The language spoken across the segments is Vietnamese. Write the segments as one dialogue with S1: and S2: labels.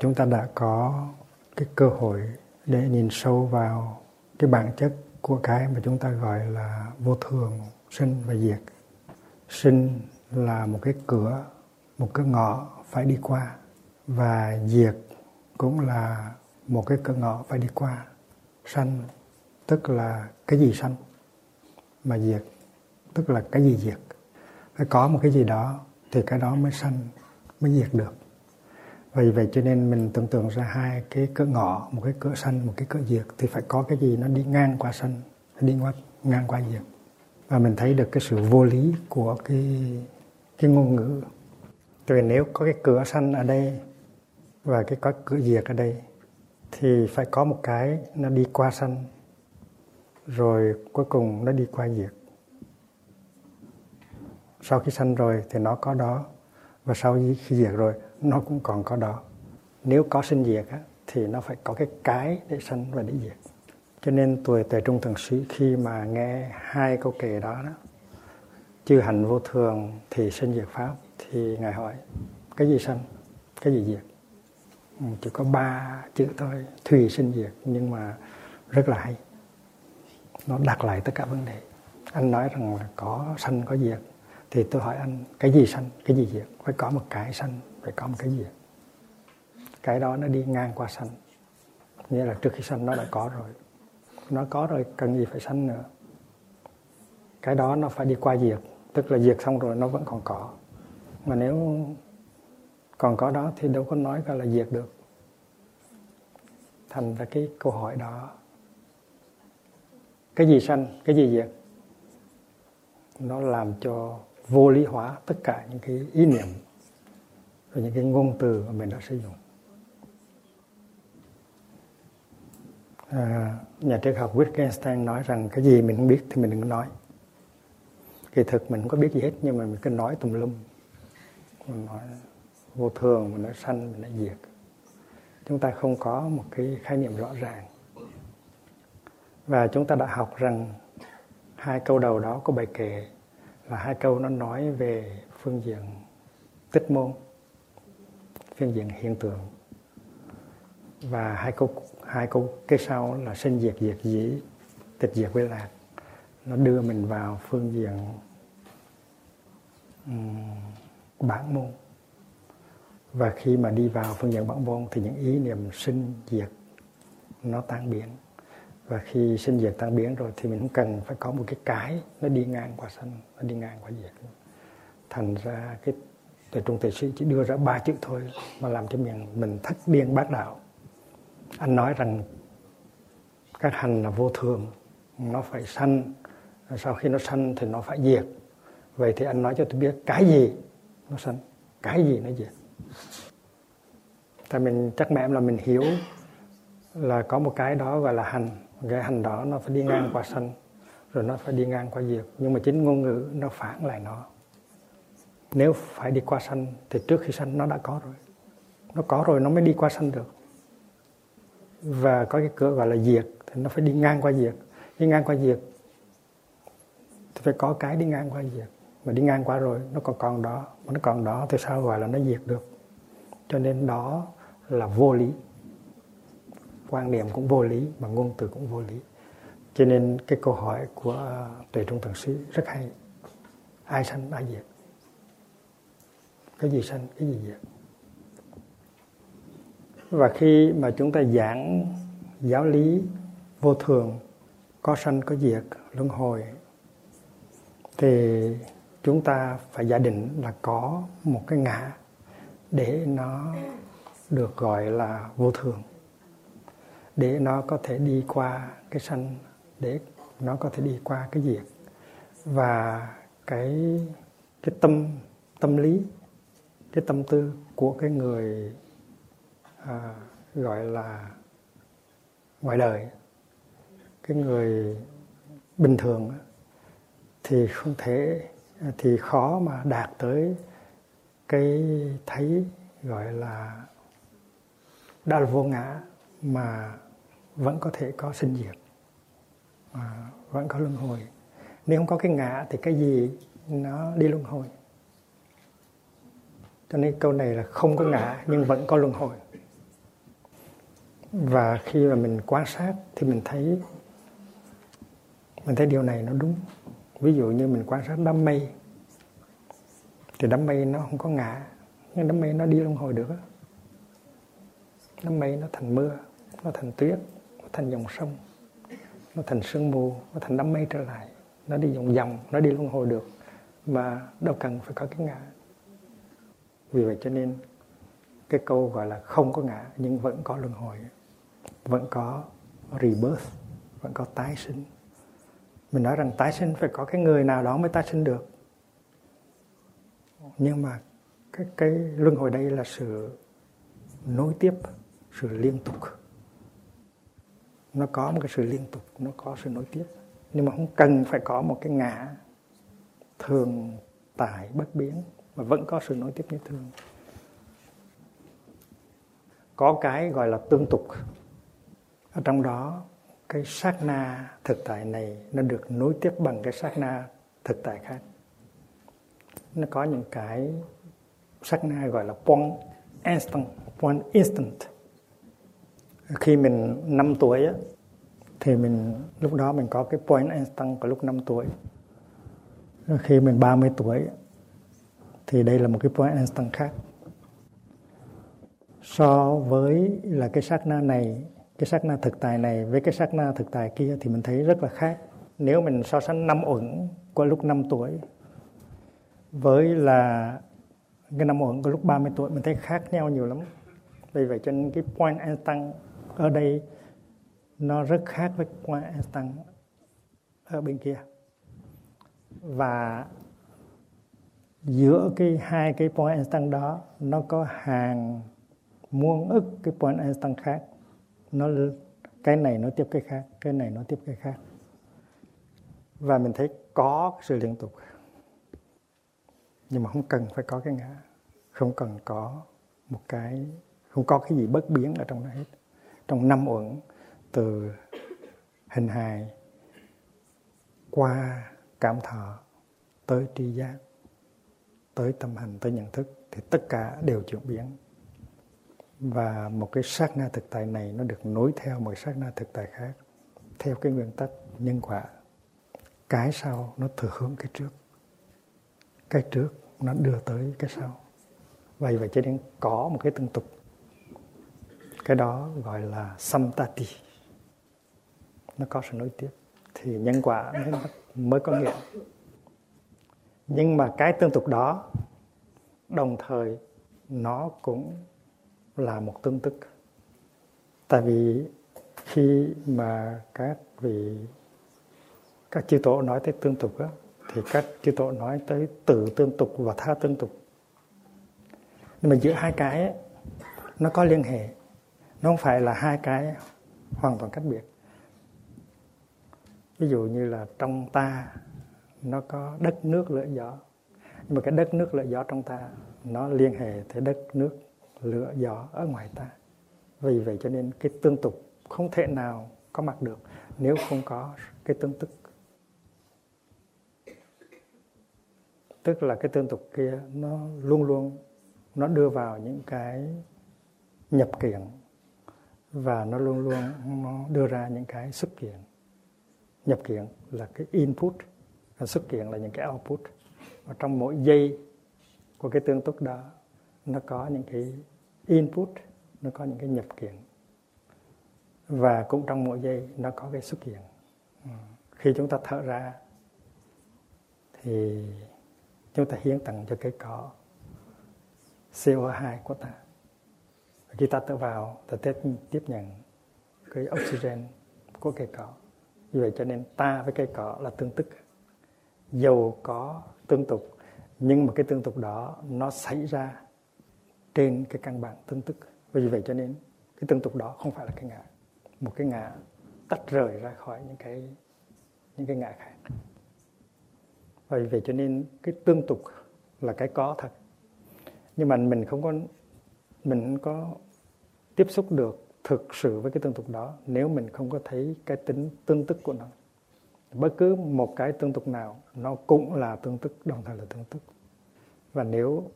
S1: chúng ta đã có cái cơ hội để nhìn sâu vào cái bản chất của cái mà chúng ta gọi là vô thường, sinh và diệt. Sinh là một cái cửa, một cái ngõ phải đi qua, và diệt cũng là một cái cửa ngõ phải đi qua. Sanh tức là cái gì sanh mà diệt? Tức là cái gì diệt? Phải có một cái gì đó thì cái đó mới sanh, mới diệt được vì vậy cho nên mình tưởng tượng ra hai cái cửa ngõ một cái cửa sân, một cái cửa diệt thì phải có cái gì nó đi ngang qua sân, đi qua ngang qua diệt. Và mình thấy được cái sự vô lý của cái cái ngôn ngữ. Vì nếu có cái cửa sân ở đây và cái có cửa diệt ở đây thì phải có một cái nó đi qua sân rồi cuối cùng nó đi qua diệt. Sau khi sanh rồi thì nó có đó và sau khi diệt rồi nó cũng còn có đó. Nếu có sinh diệt á, thì nó phải có cái cái để sanh và để diệt. Cho nên tuổi tề trung thần sĩ khi mà nghe hai câu kệ đó đó chư hành vô thường thì sinh diệt pháp thì ngài hỏi cái gì sanh? Cái gì diệt? Ừ, chỉ có ba chữ thôi thùy sinh diệt nhưng mà rất là hay. Nó đặt lại tất cả vấn đề. Anh nói rằng là có sanh có diệt. Thì tôi hỏi anh cái gì sanh? Cái gì diệt? Phải có một cái sanh phải có một cái gì. Cái đó nó đi ngang qua sanh. Nghĩa là trước khi sanh nó đã có rồi. Nó có rồi, cần gì phải sanh nữa. Cái đó nó phải đi qua diệt. Tức là diệt xong rồi nó vẫn còn có. Mà nếu còn có đó thì đâu có nói gọi là diệt được. Thành ra cái câu hỏi đó, cái gì sanh, cái gì diệt? Nó làm cho vô lý hóa tất cả những cái ý niệm và những cái ngôn từ mà mình đã sử dụng. À, nhà triết học Wittgenstein nói rằng cái gì mình không biết thì mình đừng nói. Kỳ thực mình không có biết gì hết nhưng mà mình cứ nói tùm lum. Mình nói vô thường mình nói sanh mình nói diệt. Chúng ta không có một cái khái niệm rõ ràng. Và chúng ta đã học rằng hai câu đầu đó của bài kệ là hai câu nó nói về phương diện tích môn phương diện hiện tượng. Và hai câu hai câu kế sau là sinh diệt diệt dĩ tịch diệt với lạc. Nó đưa mình vào phương diện um, bản môn. Và khi mà đi vào phương diện bản môn thì những ý niệm sinh diệt nó tan biến. Và khi sinh diệt tan biến rồi thì mình cũng cần phải có một cái cái nó đi ngang qua sinh nó đi ngang qua diệt. Thành ra cái thì trung thầy sĩ chỉ đưa ra ba chữ thôi mà làm cho mình mình thất điên bác đạo. Anh nói rằng các hành là vô thường, nó phải sanh. Sau khi nó sanh thì nó phải diệt. Vậy thì anh nói cho tôi biết cái gì nó sanh, cái gì nó diệt. Tại mình, chắc mẹ em là mình hiểu là có một cái đó gọi là hành. Cái hành đó nó phải đi ngang qua sanh, rồi nó phải đi ngang qua diệt. Nhưng mà chính ngôn ngữ nó phản lại nó nếu phải đi qua sanh thì trước khi sanh nó đã có rồi. Nó có rồi nó mới đi qua sanh được. Và có cái cửa gọi là diệt thì nó phải đi ngang qua diệt. Đi ngang qua diệt thì phải có cái đi ngang qua diệt. Mà đi ngang qua rồi nó còn còn đó. Mà nó còn đó thì sao gọi là nó diệt được? Cho nên đó là vô lý. Quan niệm cũng vô lý mà ngôn từ cũng vô lý. Cho nên cái câu hỏi của tuệ trung thần sĩ rất hay. Ai sanh, ai diệt? Cái gì sanh, cái gì diệt. Và khi mà chúng ta giảng giáo lý vô thường, có sanh, có diệt, luân hồi, thì chúng ta phải giả định là có một cái ngã để nó được gọi là vô thường, để nó có thể đi qua cái sanh, để nó có thể đi qua cái diệt. Và cái cái tâm tâm lý cái tâm tư của cái người à, gọi là ngoài đời cái người bình thường thì không thể thì khó mà đạt tới cái thấy gọi là đa vô ngã mà vẫn có thể có sinh diệt à, vẫn có luân hồi. Nếu không có cái ngã thì cái gì nó đi luân hồi? Cho nên câu này là không có ngã, nhưng vẫn có luân hồi. Và khi mà mình quan sát thì mình thấy mình thấy điều này nó đúng. Ví dụ như mình quan sát đám mây, thì đám mây nó không có ngã, nhưng đám mây nó đi luân hồi được đám mây nó thành mưa, nó thành tuyết, nó thành dòng sông, nó thành sương mù, nó thành đám mây trở lại. Nó đi vòng vòng, nó đi luân hồi được, mà đâu cần phải có cái ngã vì vậy cho nên cái câu gọi là không có ngã nhưng vẫn có luân hồi, vẫn có rebirth, vẫn có tái sinh. Mình nói rằng tái sinh phải có cái người nào đó mới tái sinh được. Nhưng mà cái cái luân hồi đây là sự nối tiếp, sự liên tục. Nó có một cái sự liên tục, nó có sự nối tiếp. Nhưng mà không cần phải có một cái ngã thường tại bất biến mà vẫn có sự nối tiếp như thường có cái gọi là tương tục. Ở trong đó cái sát na thực tại này nó được nối tiếp bằng cái sát na thực tại khác. Nó có những cái sát na gọi là point instant one instant. Khi mình 5 tuổi á, thì mình lúc đó mình có cái point instant của lúc 5 tuổi. Khi mình 30 tuổi thì đây là một cái point instant khác. So với là cái sát na này, cái sát na thực tại này với cái sát na thực tại kia thì mình thấy rất là khác. Nếu mình so sánh năm uẩn của lúc 5 tuổi với là cái năm uẩn của lúc 30 tuổi, mình thấy khác nhau nhiều lắm. Vì vậy cho nên cái point instant ở đây nó rất khác với point instant ở bên kia. Và giữa cái hai cái point instant đó, nó có hàng muôn ức cái point instant khác. Nó cái này nó tiếp cái khác, cái này nó tiếp cái khác. Và mình thấy có sự liên tục. Nhưng mà không cần phải có cái ngã. Không cần có một cái, không có cái gì bất biến ở trong đó hết. Trong năm uẩn, từ hình hài qua cảm thọ tới tri giác tới tâm hành tới nhận thức thì tất cả đều chuyển biến. Và một cái sát na thực tại này nó được nối theo một sát na thực tại khác theo cái nguyên tắc nhân quả. Cái sau nó thừa hướng cái trước. Cái trước nó đưa tới cái sau. Vậy vậy cho nên có một cái tương tục. Cái đó gọi là samtati. Nó có sự nối tiếp. Thì nhân quả mới, mới có nghĩa nhưng mà cái tương tục đó đồng thời nó cũng là một tương tức. Tại vì khi mà các vị các chư tổ nói tới tương tục đó, thì các chư tổ nói tới tự tương tục và tha tương tục. Nhưng mà giữa hai cái ấy, nó có liên hệ. Nó không phải là hai cái hoàn toàn cách biệt. Ví dụ như là trong ta nó có đất, nước, lửa, gió. Nhưng mà cái đất, nước, lửa, gió trong ta, nó liên hệ tới đất, nước, lửa, gió ở ngoài ta. Vì vậy cho nên cái tương tục không thể nào có mặt được nếu không có cái tương tức. Tức là cái tương tục kia, nó luôn luôn, nó đưa vào những cái nhập kiện và nó luôn luôn, nó đưa ra những cái xuất kiện nhập kiện là cái input nó xuất hiện là những cái output. Và trong mỗi giây của cái tương tức đó nó có những cái input nó có những cái nhập kiện. Và cũng trong mỗi giây nó có cái xuất hiện. Ừ. Khi chúng ta thở ra thì chúng ta hiến tặng cho cái cỏ CO2 của ta. Khi ta thở vào ta tiếp, tiếp nhận cái oxygen của cây cỏ. Vì vậy cho nên ta với cây cỏ là tương tức dầu có tương tục, nhưng mà cái tương tục đó nó xảy ra trên cái căn bản tương tức. Vì vậy cho nên cái tương tục đó không phải là cái ngã. Một cái ngã tách rời ra khỏi những cái những cái ngã khác. Vì vậy cho nên cái tương tục là cái có thật. Nhưng mà mình không có, mình không có tiếp xúc được thực sự với cái tương tục đó nếu mình không có thấy cái tính tương tức của nó bất cứ một cái tương tục nào, nó cũng là tương tức, đồng thời là tương tức. Và nếu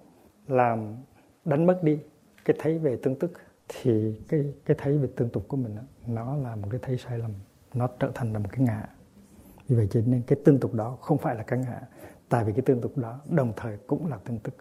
S1: làm đánh mất đi cái thấy về tương tức, thì cái cái thấy về tương tục của mình nó là một cái thấy sai lầm, nó trở thành là một cái ngã. Vì vậy cho nên cái tương tục đó không phải là cái ngã, tại vì cái tương tục đó đồng thời cũng là tương tức.